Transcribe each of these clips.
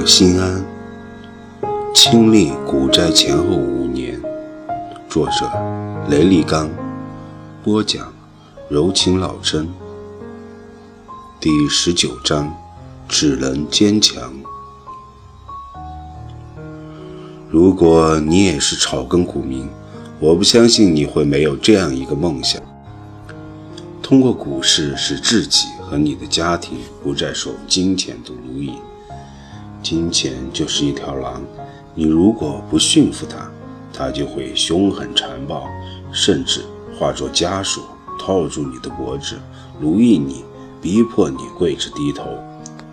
往新安，亲历股灾前后五年。作者：雷立刚，播讲：柔情老真。第十九章：只能坚强。如果你也是草根股民，我不相信你会没有这样一个梦想：通过股市使自己和你的家庭不再受金钱的奴役。金钱就是一条狼，你如果不驯服它，它就会凶狠残暴，甚至化作枷锁套住你的脖子，奴役你，逼迫你跪着低头。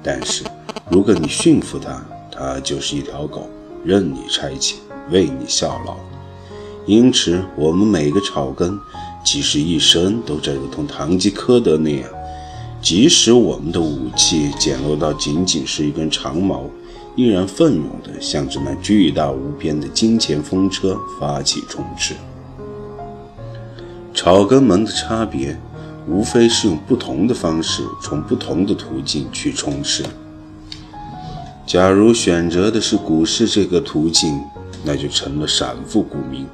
但是，如果你驯服它，它就是一条狗，任你差遣，为你效劳。因此，我们每个草根，即使一生都在如同堂吉诃德那样。即使我们的武器简陋到仅仅是一根长矛，依然奋勇地向着那巨大无边的金钱风车发起冲刺。草根们的差别，无非是用不同的方式，从不同的途径去冲刺。假如选择的是股市这个途径，那就成了散户股民。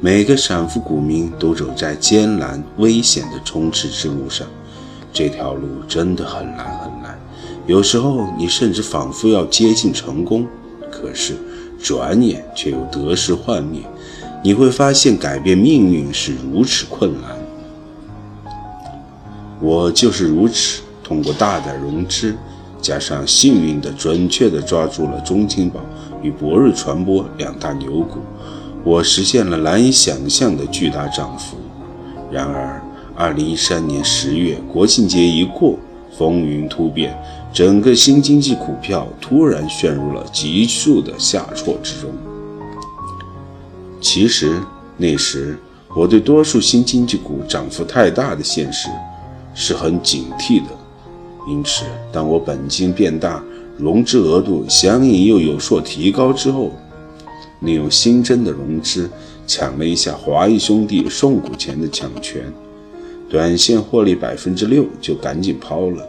每个散户股民都走在艰难危险的冲刺之路上。这条路真的很难很难，有时候你甚至仿佛要接近成功，可是转眼却又得失幻灭。你会发现改变命运是如此困难。我就是如此，通过大胆融资，加上幸运的准确地抓住了中青宝与博瑞传播两大牛股，我实现了难以想象的巨大涨幅。然而。二零一三年十月，国庆节一过，风云突变，整个新经济股票突然陷入了急速的下挫之中。其实那时，我对多数新经济股涨幅太大的现实是很警惕的。因此，当我本金变大，融资额度相应又有所提高之后，利用新增的融资抢了一下华谊兄弟送股前的抢权。短线获利百分之六就赶紧抛了，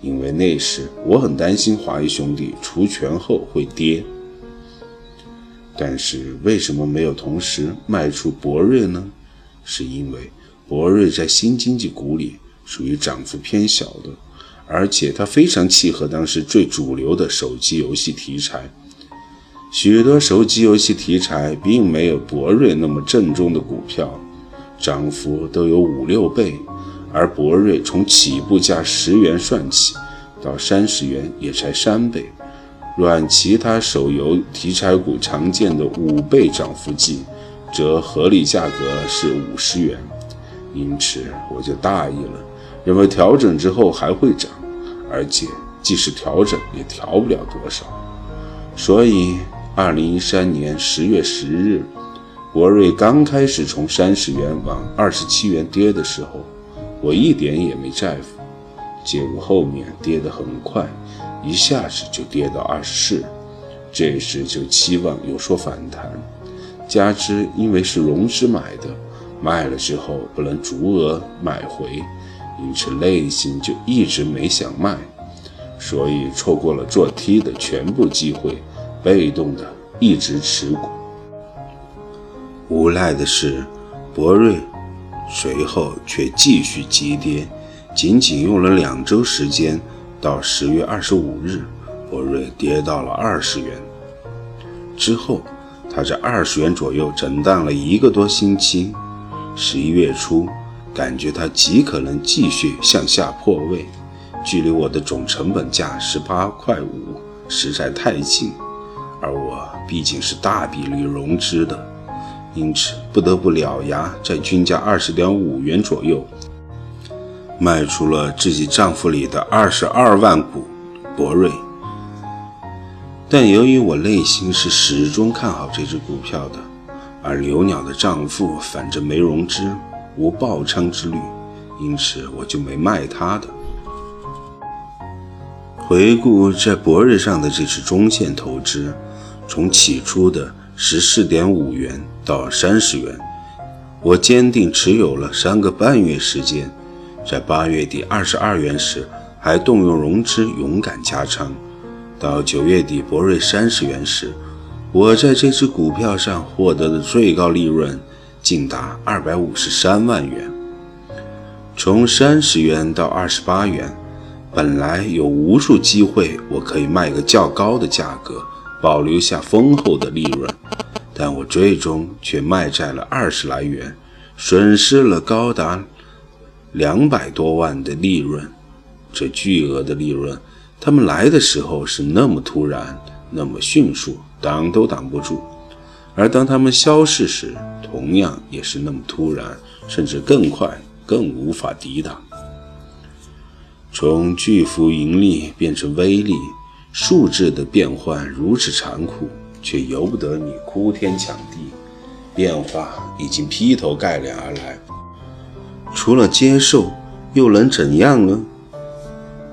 因为那时我很担心华谊兄弟除权后会跌。但是为什么没有同时卖出博瑞呢？是因为博瑞在新经济股里属于涨幅偏小的，而且它非常契合当时最主流的手机游戏题材。许多手机游戏题材并没有博瑞那么正宗的股票。涨幅都有五六倍，而博瑞从起步价十元算起，到三十元也才三倍，软其他手游题材股常见的五倍涨幅计，则合理价格是五十元。因此我就大意了，认为调整之后还会涨，而且即使调整也调不了多少。所以，二零一三年十月十日。博瑞刚开始从三十元往二十七元跌的时候，我一点也没在乎。结果后面跌得很快，一下子就跌到二十四，这时就期望有所反弹。加之因为是融资买的，卖了之后不能足额买回，因此内心就一直没想卖，所以错过了做 T 的全部机会，被动的一直持股。无奈的是，博瑞随后却继续急跌，仅仅用了两周时间，到十月二十五日，博瑞跌到了二十元。之后，他在二十元左右震荡了一个多星期。十一月初，感觉它极可能继续向下破位，距离我的总成本价十八块五实在太近，而我毕竟是大比例融资的。因此，不得不咬牙在均价二十点五元左右卖出了自己账户里的二十二万股博瑞。但由于我内心是始终看好这只股票的，而刘鸟的账户反正没融资，无爆仓之虑，因此我就没卖它的。回顾在博瑞上的这次中线投资，从起初的。十四点五元到三十元，我坚定持有了三个半月时间，在八月底二十二元时还动用融资勇敢加仓，到九月底博瑞三十元时，我在这只股票上获得的最高利润竟达二百五十三万元。从三十元到二十八元，本来有无数机会，我可以卖个较高的价格，保留下丰厚的利润，但我最终却卖在了二十来元，损失了高达两百多万的利润。这巨额的利润，他们来的时候是那么突然，那么迅速，挡都挡不住；而当他们消逝时，同样也是那么突然，甚至更快。更无法抵挡。从巨幅盈利变成微利，数字的变换如此残酷，却由不得你哭天抢地。变化已经劈头盖脸而来，除了接受，又能怎样呢？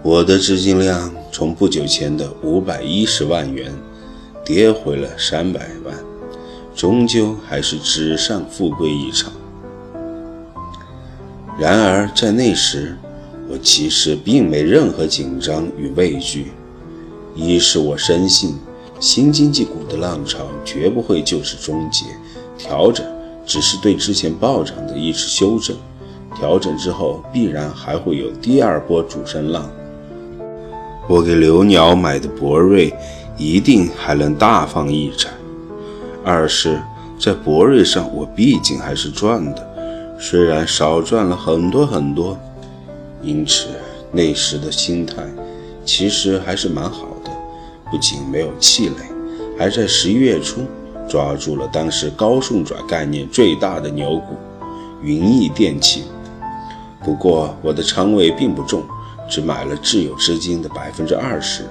我的资金量从不久前的五百一十万元，跌回了三百万，终究还是纸上富贵一场。然而，在那时，我其实并没任何紧张与畏惧。一是我深信，新经济股的浪潮绝不会就此终结，调整只是对之前暴涨的一次修正，调整之后必然还会有第二波主升浪。我给刘鸟买的博瑞，一定还能大放异彩。二是，在博瑞上，我毕竟还是赚的。虽然少赚了很多很多，因此那时的心态其实还是蛮好，不仅没有气馁，还在十一月初抓住了当时高送转概念最大的牛股云翼电器。不过我的仓位并不重，只买了自有资金的百分之二十。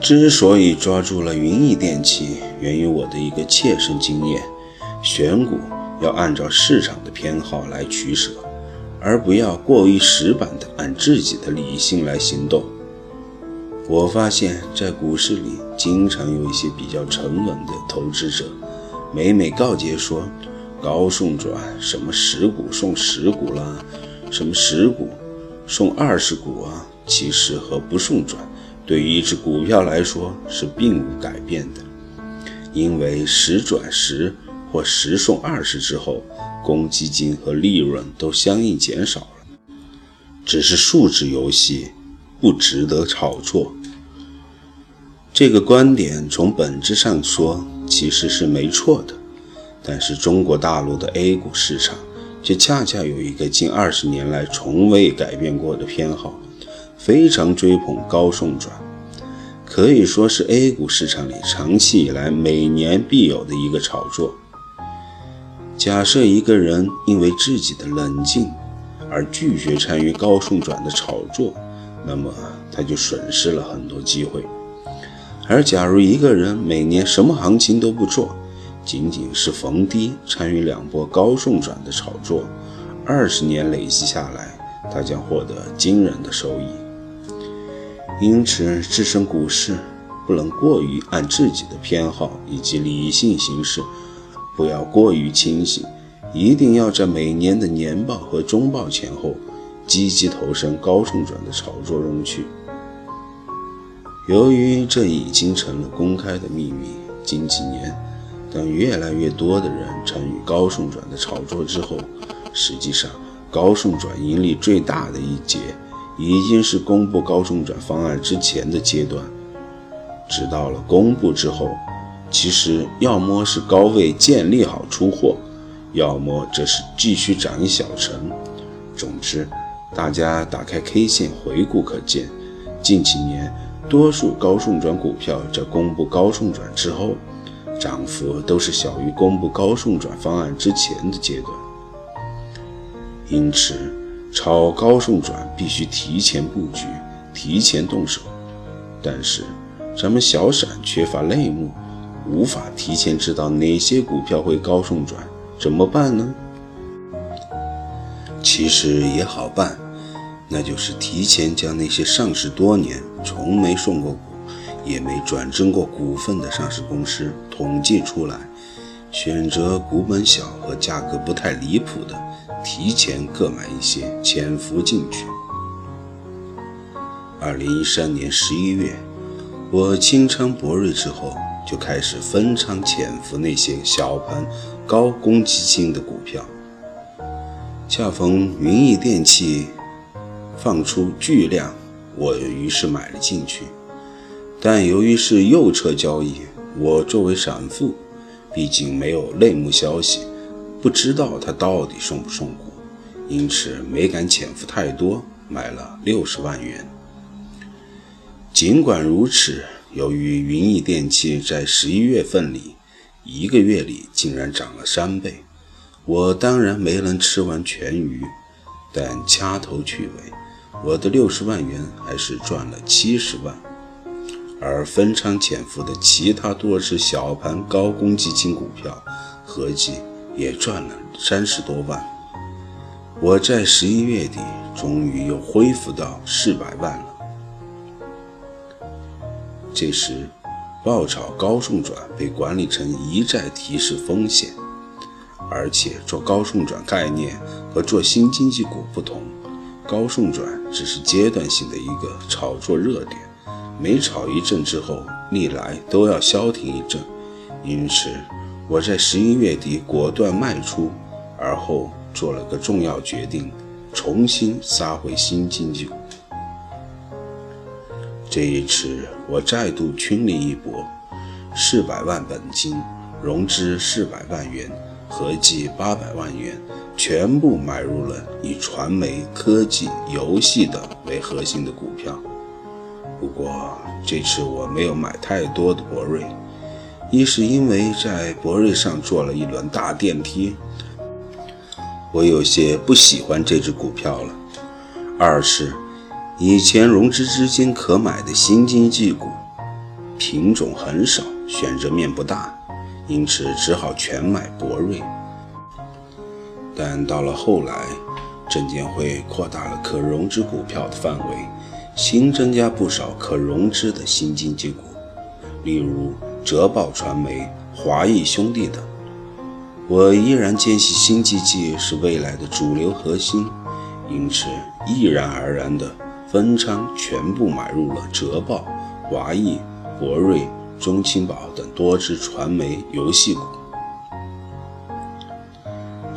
之所以抓住了云翼电器，源于我的一个切身经验。选股要按照市场的偏好来取舍，而不要过于死板的按自己的理性来行动。我发现，在股市里，经常有一些比较沉稳的投资者，每每告诫说：“高送转，什么十股送十股啦，什么十股送二十股啊。”其实和不送转，对于一只股票来说是并无改变的，因为十转十。或十送二十之后，公积金和利润都相应减少了，只是数字游戏，不值得炒作。这个观点从本质上说其实是没错的，但是中国大陆的 A 股市场却恰恰有一个近二十年来从未改变过的偏好，非常追捧高送转，可以说是 A 股市场里长期以来每年必有的一个炒作。假设一个人因为自己的冷静而拒绝参与高送转的炒作，那么他就损失了很多机会。而假如一个人每年什么行情都不做，仅仅是逢低参与两波高送转的炒作，二十年累积下来，他将获得惊人的收益。因此，置身股市不能过于按自己的偏好以及理性行事。不要过于清醒，一定要在每年的年报和中报前后积极投身高送转的炒作中去。由于这已经成了公开的秘密，近几年，当越来越多的人参与高送转的炒作之后，实际上高送转盈利最大的一节，已经是公布高送转方案之前的阶段，直到了公布之后。其实，要么是高位建立好出货，要么这是继续涨一小层。总之，大家打开 K 线回顾可见，近几年多数高送转股票在公布高送转之后，涨幅都是小于公布高送转方案之前的阶段。因此，炒高送转必须提前布局，提前动手。但是，咱们小散缺乏内幕。无法提前知道哪些股票会高送转，怎么办呢？其实也好办，那就是提前将那些上市多年、从没送过股、也没转增过股份的上市公司统计出来，选择股本小和价格不太离谱的，提前各买一些，潜伏进去。二零一三年十一月，我清仓博瑞之后，就开始分仓潜伏那些小盘高公积金的股票。恰逢云翼电器放出巨量，我于是买了进去。但由于是右侧交易，我作为散户，毕竟没有内幕消息，不知道它到底送不送股，因此没敢潜伏太多，买了六十万元。尽管如此，由于云翼电器在十一月份里一个月里竟然涨了三倍。我当然没能吃完全鱼，但掐头去尾，我的六十万元还是赚了七十万，而分仓潜伏的其他多只小盘高公积金股票，合计也赚了三十多万。我在十一月底终于又恢复到四百万了。这时，爆炒高送转被管理层一再提示风险。而且做高送转概念和做新经济股不同，高送转只是阶段性的一个炒作热点，每炒一阵之后，历来都要消停一阵。因此，我在十一月底果断卖出，而后做了个重要决定，重新杀回新经济。这一次，我再度群力一搏，四百万本金，融资四百万元。合计八百万元，全部买入了以传媒、科技、游戏等为核心的股票。不过这次我没有买太多的博瑞，一是因为在博瑞上做了一轮大电梯，我有些不喜欢这只股票了；二是以前融资资金可买的新经济股品种很少，选择面不大。因此只好全买博瑞，但到了后来，证监会扩大了可融资股票的范围，新增加不少可融资的新经济股，例如浙报传媒、华谊兄弟等。我依然坚信新经济是未来的主流核心，因此毅然而然地分仓全部买入了浙报、华谊、博瑞。中青宝等多只传媒游戏股。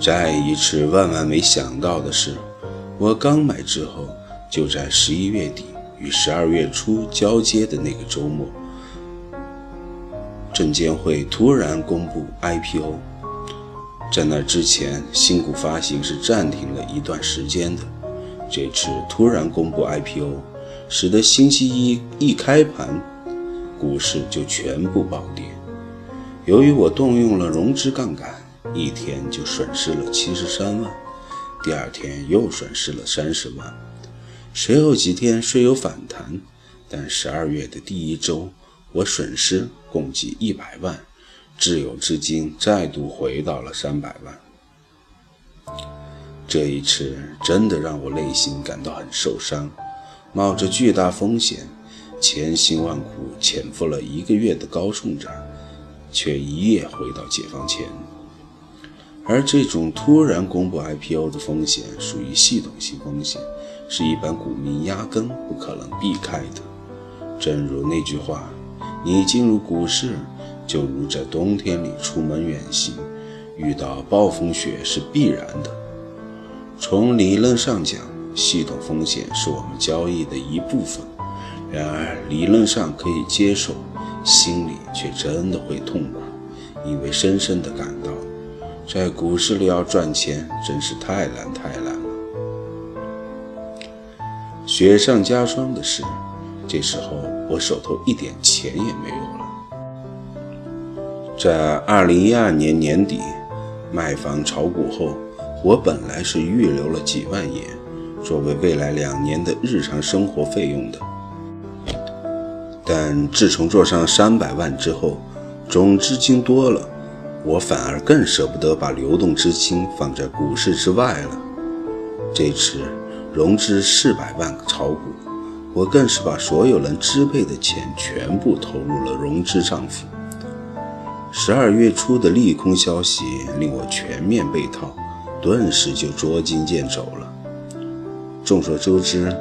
再一次万万没想到的是，我刚买之后，就在十一月底与十二月初交接的那个周末，证监会突然公布 IPO。在那之前，新股发行是暂停了一段时间的。这次突然公布 IPO，使得星期一一开盘。股市就全部暴跌。由于我动用了融资杠杆，一天就损失了七十三万，第二天又损失了三十万。随后几天虽有反弹，但十二月的第一周，我损失共计一百万，自有资金再度回到了三百万。这一次真的让我内心感到很受伤，冒着巨大风险。千辛万苦潜伏了一个月的高送展，却一夜回到解放前。而这种突然公布 IPO 的风险属于系统性风险，是一般股民压根不可能避开的。正如那句话：“你进入股市，就如在冬天里出门远行，遇到暴风雪是必然的。”从理论上讲，系统风险是我们交易的一部分。然而，理论上可以接受，心里却真的会痛苦，因为深深地感到，在股市里要赚钱真是太难太难了。雪上加霜的是，这时候我手头一点钱也没有了。在二零一二年年底卖房炒股后，我本来是预留了几万元，作为未来两年的日常生活费用的。但自从做上三百万之后，总资金多了，我反而更舍不得把流动资金放在股市之外了。这次融资四百万炒股，我更是把所有能支配的钱全部投入了融资账户。十二月初的利空消息令我全面被套，顿时就捉襟见肘了。众所周知，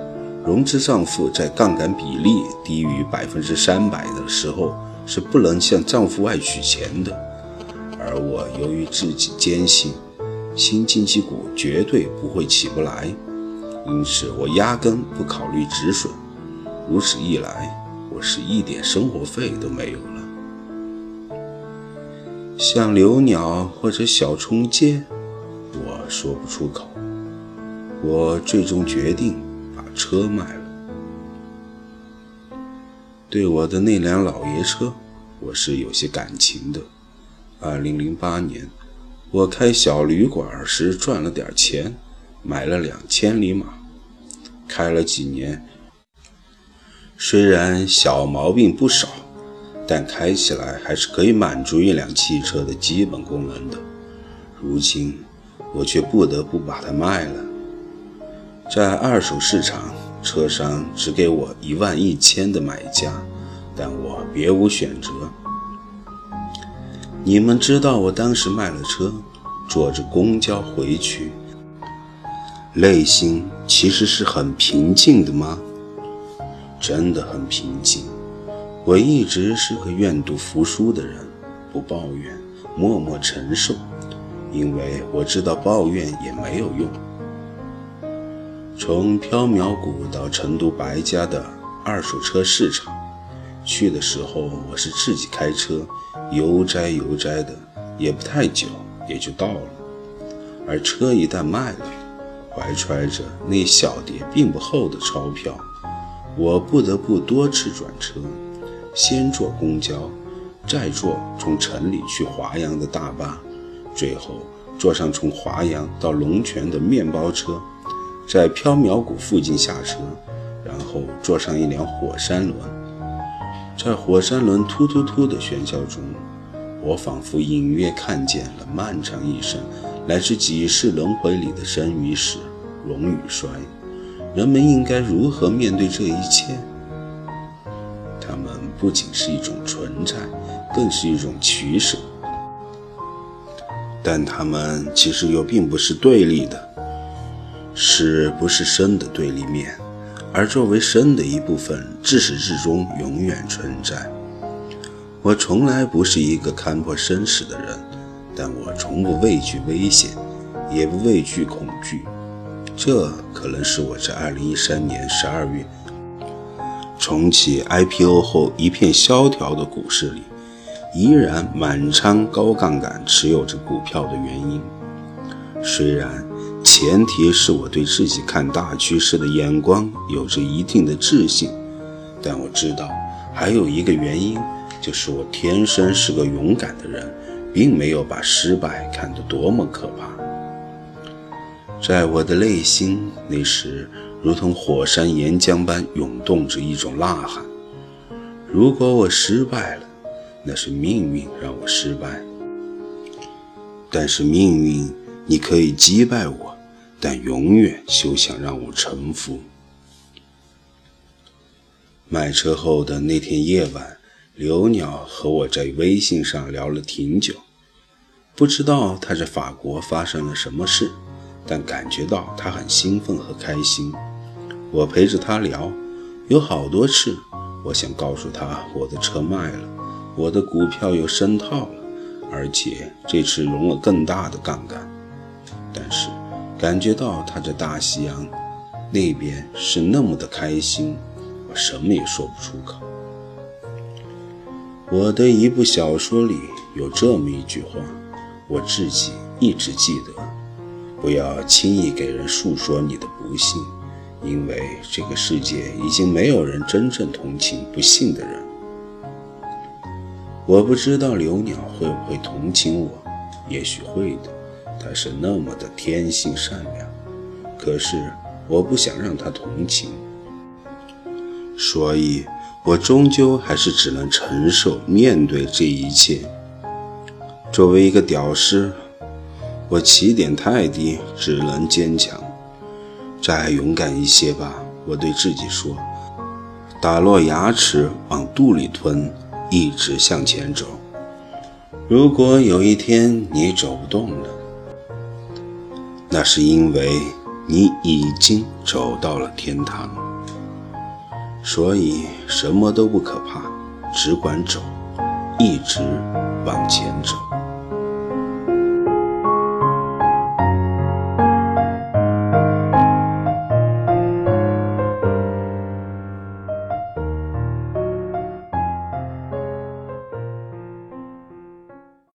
融资账户在杠杆比例低于百分之三百的时候是不能向账户外取钱的。而我由于自己坚信新经济股绝对不会起不来，因此我压根不考虑止损。如此一来，我是一点生活费都没有了。像留鸟或者小冲街，我说不出口。我最终决定车卖了。对我的那辆老爷车，我是有些感情的。二零零八年，我开小旅馆时赚了点钱，买了两千里马，开了几年。虽然小毛病不少，但开起来还是可以满足一辆汽车的基本功能的。如今，我却不得不把它卖了。在二手市场，车商只给我一万一千的买价，但我别无选择。你们知道我当时卖了车，坐着公交回去，内心其实是很平静的吗？真的很平静。我一直是个愿赌服输的人，不抱怨，默默承受，因为我知道抱怨也没有用。从缥缈谷到成都白家的二手车市场，去的时候我是自己开车，悠哉悠哉的，也不太久，也就到了。而车一旦卖了，怀揣着那小叠并不厚的钞票，我不得不多次转车，先坐公交，再坐从城里去华阳的大巴，最后坐上从华阳到龙泉的面包车。在缥缈谷附近下车，然后坐上一辆火山轮，在火山轮突突突的喧嚣中，我仿佛隐约看见了漫长一生来自几世轮回里的生与死、荣与衰。人们应该如何面对这一切？它们不仅是一种存在，更是一种取舍，但它们其实又并不是对立的。死不是生的对立面，而作为生的一部分，自始至终永远存在。我从来不是一个看破生死的人，但我从不畏惧危险，也不畏惧恐惧。这可能是我在2013年12月重启 IPO 后一片萧条的股市里，依然满仓高杠杆持有着股票的原因。虽然。前提是我对自己看大趋势的眼光有着一定的自信，但我知道还有一个原因，就是我天生是个勇敢的人，并没有把失败看得多么可怕。在我的内心，那时如同火山岩浆般涌动着一种呐喊：如果我失败了，那是命运让我失败；但是命运，你可以击败我。但永远休想让我臣服。买车后的那天夜晚，刘鸟和我在微信上聊了挺久。不知道他在法国发生了什么事，但感觉到他很兴奋和开心。我陪着他聊，有好多次，我想告诉他我的车卖了，我的股票又深套了，而且这次融了更大的杠杆。但是。感觉到他在大西洋那边是那么的开心，我什么也说不出口。我的一部小说里有这么一句话，我自己一直记得：不要轻易给人诉说你的不幸，因为这个世界已经没有人真正同情不幸的人。我不知道刘鸟会不会同情我，也许会的。他是那么的天性善良，可是我不想让他同情，所以我终究还是只能承受面对这一切。作为一个屌丝，我起点太低，只能坚强。再勇敢一些吧，我对自己说。打落牙齿往肚里吞，一直向前走。如果有一天你走不动了，那是因为你已经走到了天堂。所以什么都不可怕，只管走，一直往前走。